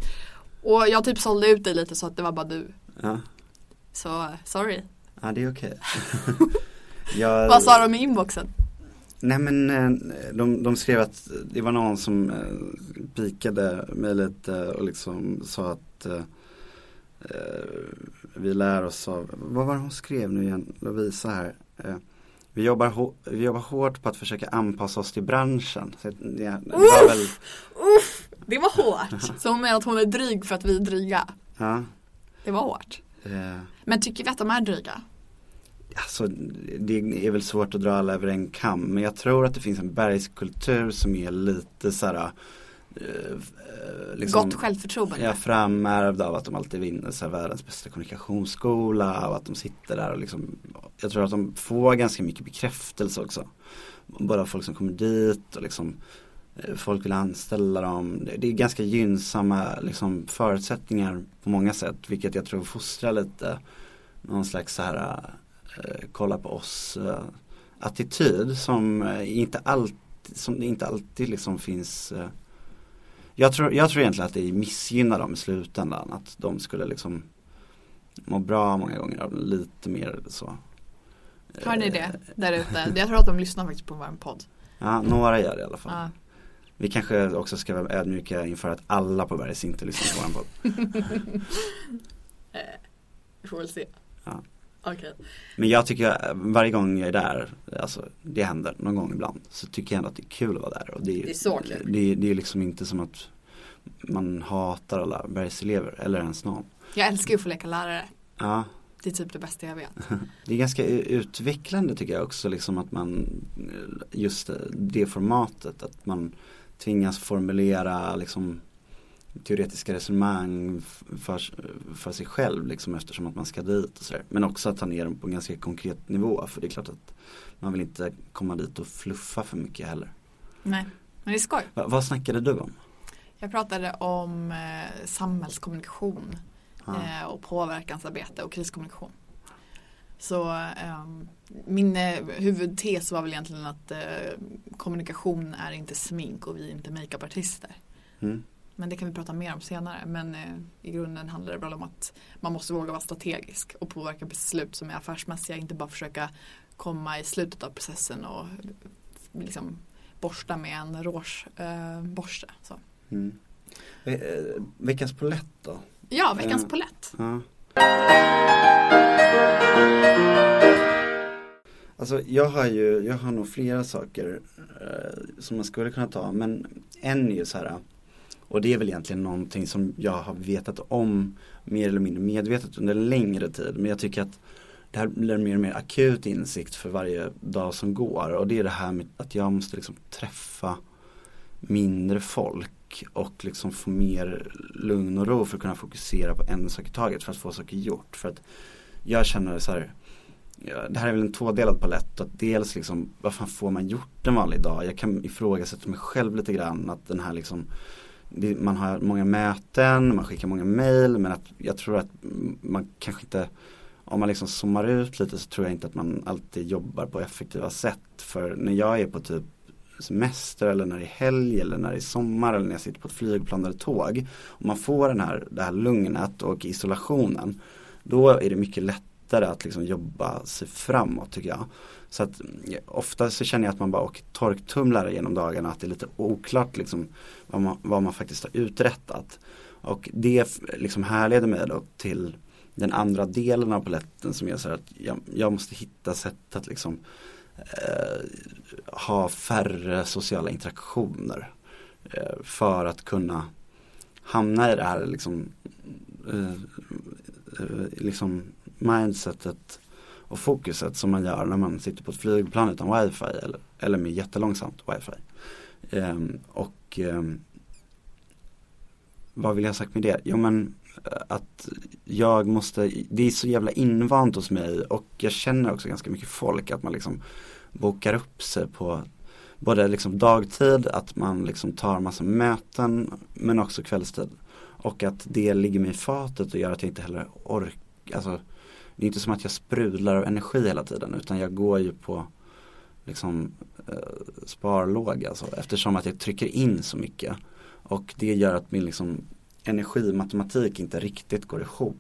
Och jag typ sålde ut dig lite så att det var bara du. Ja, Så eh, sorry. Ja det är okej. Jag- Vad sa de i inboxen? Nej men eh, de, de skrev att det var någon som eh, pikade mig lite och liksom sa att eh, vi lär oss av, vad var det hon skrev nu igen, Lovisa här. Vi, jobbar vi jobbar hårt på att försöka anpassa oss till branschen. Så, det, det var väl, Uff, det var hårt. Så hon menar att hon är dryg för att vi är dryga. ja, Det var hårt. Eh, Men tycker vi att de är dryga? Alltså det är väl svårt att dra alla över en kam men jag tror att det finns en bergskultur som är lite såhär eh, liksom, Gott självförtroende. Ja, framärvd av att de alltid vinner så här, världens bästa kommunikationsskola och att de sitter där och liksom Jag tror att de får ganska mycket bekräftelse också Bara folk som kommer dit och liksom Folk vill anställa dem. Det- är ganska gynnsamma liksom, förutsättningar på många sätt vilket jag tror fostrar lite någon slags så här eh, kolla på oss eh, attityd som eh, inte alltid som inte alltid liksom finns eh, jag, tror, jag tror egentligen att det missgynnar dem i slutändan att de skulle liksom må bra många gånger av lite mer så Hör ni Eh, det där ute? Jag tror att de lyssnar faktiskt på vår podd. Ja, några gör det i alla fall. Ja. Vi kanske också ska vara ödmjuka inför att alla på Bergs inte lyssnar på vår podd. Vi får väl se. Ja. Okej. Men jag tycker varje gång jag är där, alltså det händer någon gång ibland, så tycker jag ändå att det är kul att vara där. Och det, Det är så kul. Det, det är liksom inte som att man hatar alla Bergselever eller ens någon. Jag älskar ju att få leka lärare. Ja, Det är typ det bästa jag vet. det är ganska utvecklande tycker jag också liksom att man just det formatet att man tvingas formulera liksom teoretiska resonemang för, för sig själv liksom eftersom att man ska dit och sådär. Men också att ta ner dem på en ganska konkret nivå för det är klart att man vill inte komma dit och fluffa för mycket heller. Nej, men det är skoj. Va, vad snackade du om? Jag pratade om eh, samhällskommunikation Ja. eh, och påverkansarbete och kriskommunikation. Så ehm, min eh, huvudtes var väl egentligen att eh, kommunikation är inte smink och vi är inte makeupartister. Mm. Men det kan vi prata mer om senare. Men eh, i grunden handlar det väl om att man måste våga vara strategisk och påverka beslut som är affärsmässiga. Inte bara försöka komma i slutet av processen och eh, liksom borsta med en rougeborste. Eh. Mm. Eh, veckans polett då? Ja, veckans Eh, polett. Ja. Alltså jag har ju, jag har nog flera saker eh, som man skulle kunna ta men en är ju så här och det är väl egentligen någonting som jag har vetat om mer eller mindre medvetet under en längre tid men jag tycker att det här blir mer och mer akut insikt för varje dag som går och det är det här med att jag måste liksom träffa mindre folk och liksom få mer lugn och ro för att kunna fokusera på en sak i taget för att få saker gjort. För att jag känner så här det här är väl en tvådelad palett. Att dels liksom, vad fan får man gjort en vanlig dag? Jag kan ifrågasätta mig själv lite grann. Att den här liksom, man har många möten, man skickar många mail. Men att jag tror att man kanske inte, om man liksom zoomar ut lite så tror jag inte att man alltid jobbar på effektiva sätt. För när jag är på typ semester eller när det är helg eller när det är sommar eller när jag sitter på ett flygplan eller tåg. Om man får den här, det här lugnet och isolationen. Då är det mycket lättare att liksom jobba sig framåt tycker jag. Så att ofta så känner jag att man bara åker torktumlare genom dagarna, att det är lite oklart liksom vad man, vad man faktiskt har uträttat. Och det liksom härleder mig då till den andra delen av paletten som är så att jag, jag måste hitta sätt att liksom eh, ha färre sociala interaktioner. Eh, för att kunna hamna i det här liksom, eh, eh, liksom mindsetet och fokuset som man gör när man sitter på ett flygplan utan wifi eller, eller med jättelångsamt wifi. Ehm, och ehm, vad vill jag ha sagt med det? Jo men att jag måste, det är så jävla invant hos mig och jag känner också ganska mycket folk att man liksom bokar upp sig på både liksom dagtid, att man liksom tar massa möten men också kvällstid. Och att det ligger mig i fatet och gör att jag inte heller orkar, alltså det är inte som att jag sprudlar av energi hela tiden utan jag går ju på liksom eh, sparlåga alltså, eftersom att jag trycker in så mycket. Och det gör att min liksom energimatematik inte riktigt går ihop.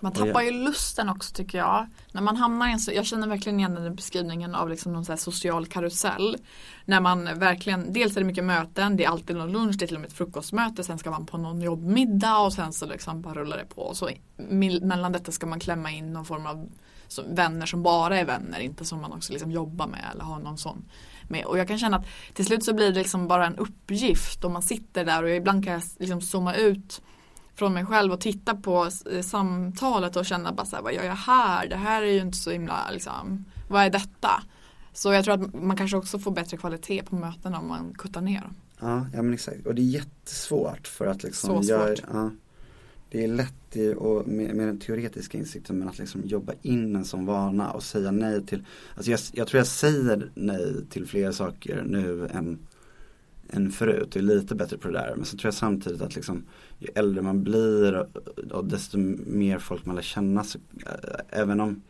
Man tappar ju lusten också tycker jag. När man hamnar i en, jag känner verkligen igen den beskrivningen av liksom någon så social karusell. När man verkligen, dels är det mycket möten, det är alltid någon lunch, det är till och med ett frukostmöte, sen ska man på någon jobbmiddag och sen så liksom bara rullar det på. Och så mellan detta ska man klämma in någon form av vänner som bara är vänner, inte som man också liksom jobbar med eller har någon sån med. Och jag kan känna att till slut så blir det liksom bara en uppgift och man sitter där och ibland kan jag liksom zooma ut från mig själv och titta på eh, samtalet och känna bara så här, vad gör jag här? Det här är ju inte så himla liksom, vad är detta? Så jag tror att man kanske också får bättre kvalitet på mötena om man kuttar ner dem. Ja, ja men exakt. Och det är jättesvårt för att liksom Så svårt. ja, det är lätt i, och med, med den teoretiska insikten men att liksom jobba in en sån vana och säga nej till Alltså jag, jag tror jag säger nej till fler saker nu än än förut. Jag är lite bättre på det där. Men så tror jag samtidigt att liksom, ju äldre man blir och, och desto mer folk man lär känna. Så, äh, även om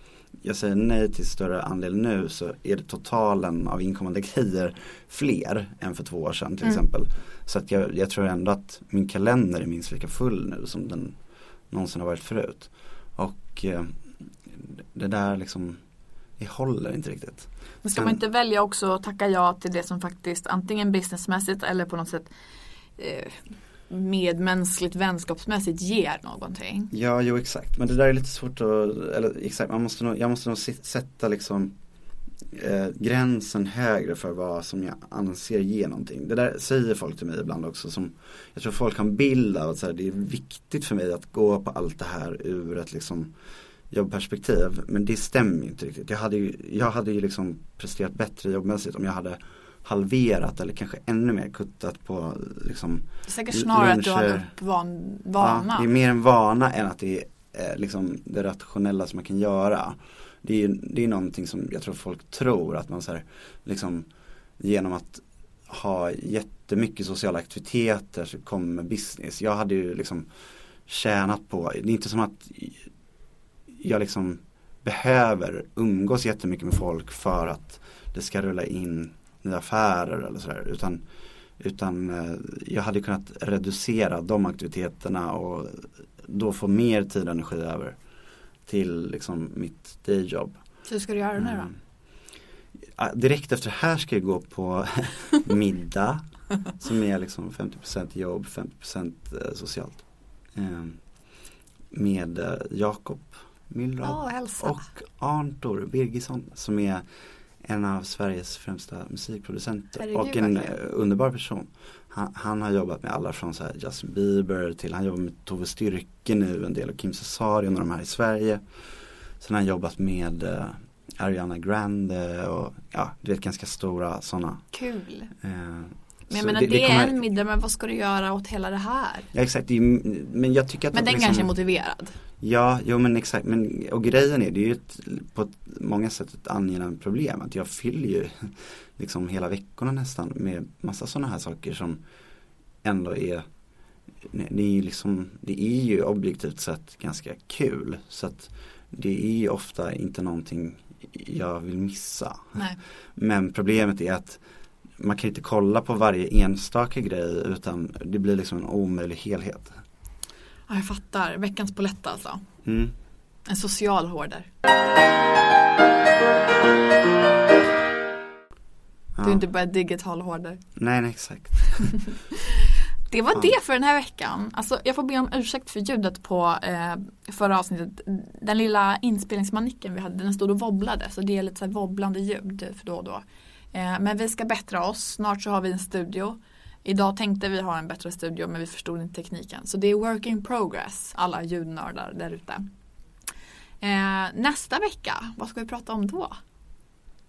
jag säger nej till större andel nu så är det totalen av inkommande grejer fler än för två år sedan till mm. exempel. Så att jag, jag, tror ändå att min kalender är minst lika full nu som den någonsin har varit förut. Och eh, det där liksom, det håller inte riktigt. Men ska man inte välja också att tacka ja till det som faktiskt antingen businessmässigt eller på något sätt eh, medmänskligt vänskapsmässigt ger någonting? Ja, jo exakt. Men det där är lite svårt att, eller exakt, man måste nog, jag måste nog sätta liksom eh, gränsen högre för vad som jag anser ger någonting. Det där säger folk till mig ibland också som Jag tror folk har en bild av att så här, det är viktigt för mig att gå på allt det här ur ett liksom jobbperspektiv. Men det stämmer inte riktigt. Jag hade ju, jag hade ju liksom presterat bättre jobbmässigt om jag hade halverat eller kanske ännu mer kuttat på liksom Det är säkert snarare luncher. att du har en uppvan, vana. Ja, det är mer en vana än att det är liksom det rationella som man kan göra. Det är, det är någonting som jag tror folk tror att man så här, liksom genom att ha jättemycket sociala aktiviteter så kommer business. Jag hade ju liksom tjänat på, det är inte som att jag liksom behöver umgås jättemycket med folk för att det ska rulla in nya affärer eller sådär. Utan, utan eh, jag hade kunnat reducera de aktiviteterna och då få mer tid och energi över till liksom mitt dayjob. Så hur ska du göra nu då? Mm. Direkt efter det här ska jag gå på middag som är liksom 50% jobb, 50% eh, socialt. Ehm, med eh, Jakob Millrad Ja, hälsa. och Arntor Birgisson som är en av Sveriges främsta musikproducenter Herregud, och en verkligen. eh, underbar person. Han, han har jobbat med alla från så Justin Bieber till, han jobbar med Tove Styrke nu en del och Kim Cesarion och de här i Sverige. Sen har han jobbat med eh, Ariana Grande och ja, du vet ganska stora sådana. Kul. Eh, Men jag menar det, är kommer- en middag men vad ska du göra åt hela det här? Ja exakt, det är, men jag tycker att Men den liksom, kanske är motiverad. Ja, jo men exakt, men och grejen är det är ju ett, på många sätt ett angenämt problem att jag fyller ju liksom hela veckorna nästan med massa sådana här saker som ändå är det är liksom, det är ju objektivt sett ganska kul så att det är ju ofta inte någonting jag vill missa. Nej. Men problemet är att man kan inte kolla på varje enstaka grej utan det blir liksom en omöjlig helhet. Ja, jag fattar. Veckans polett alltså. Mm. En social hoarder. Du är Ja. inte bara digital hoarder. Nej, nej exakt. Det var Ja. det för den här veckan. Alltså, jag får be om ursäkt för ljudet på eh, förra avsnittet. Den lilla inspelningsmanicken vi hade, den stod och wobblade. Så det är lite så här wobblande ljud för då och då. Eh, men vi ska bättra oss. Snart så har vi en studio. Idag tänkte vi ha en bättre studio men vi förstod inte tekniken. Så det är work in progress, alla ljudnördar där ute. Eh, nästa vecka, vad ska vi prata om då?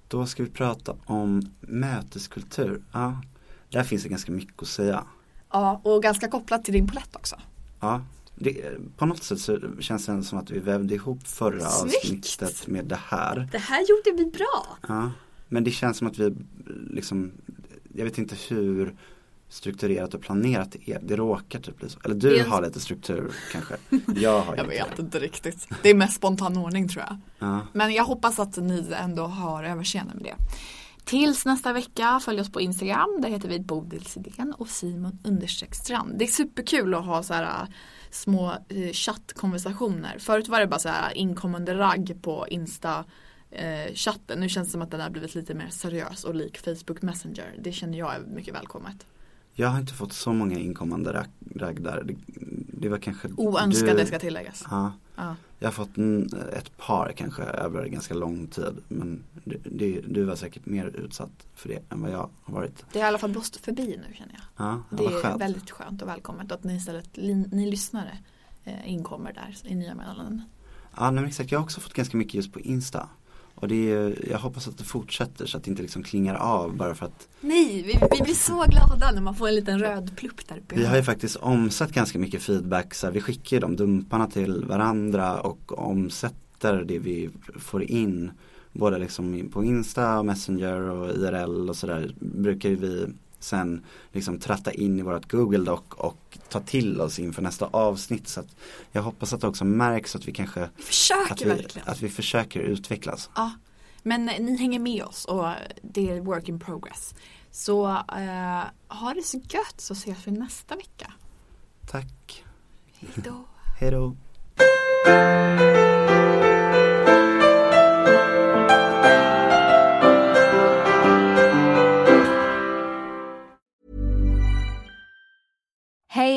Då ska vi prata om möteskultur. Ja, där finns det ganska mycket att säga. Ja, och ganska kopplat till din polett också. Ja, det, på något sätt så känns det som att vi vävde ihop förra Snyggt! avsnittet med det här. Det här gjorde vi bra. Ja, men det känns som att vi liksom, jag vet inte hur strukturerat och planerat det är. Det råkar typ bli så. Eller du är- har lite struktur kanske. Jag har Jag vet inte riktigt. Det är mest spontan ordning tror jag. Ja. Men jag hoppas att ni ändå har överseende med det. Tills nästa vecka, följ oss på Instagram. Där heter vi Bodilsidén och Simon understreck strand. Det är superkul att ha så här äh, små eh, chattkonversationer. Förut var det bara så här inkommande ragg på Insta eh, chatten. Nu känns det som att den har blivit lite mer seriös och lik Facebook Messenger. Det känner jag är mycket välkommet. Jag har inte fått så många inkommande ragg, ragg där. Det, det var kanske Oönskade du- ska tilläggas. Ja. Ja. Jag har fått en, ett par kanske över ganska lång tid. Men det, du var säkert mer utsatt för det än vad jag har varit. Det har i alla fall blåst förbi nu känner jag. Ja, Det är skönt. väldigt skönt och välkommet att ni istället, li- ni lyssnare eh, inkommer där i nya meddelanden. Ja nej, men exakt, jag har också fått ganska mycket just på Insta. Och det är, jag hoppas att det fortsätter så att det inte liksom klingar av bara för att Nej, vi, vi blir så glada när man får en liten röd plupp där uppe. Vi har ju faktiskt omsatt ganska mycket feedback. Så här, vi skickar de dumparna till varandra och omsätter det vi får in. Både liksom på Insta, och Messenger och IRL och sådär. Brukar vi sen liksom tratta in i vårt Google Doc och ta till oss inför nästa avsnitt. Så att jag hoppas att det också märks att vi kanske Vi försöker att vi, verkligen. att vi försöker utvecklas. Ja, men ni hänger med oss och det är work in progress. Så eh, ha det så gött så ses vi nästa vecka. Tack. Hejdå. Hej då.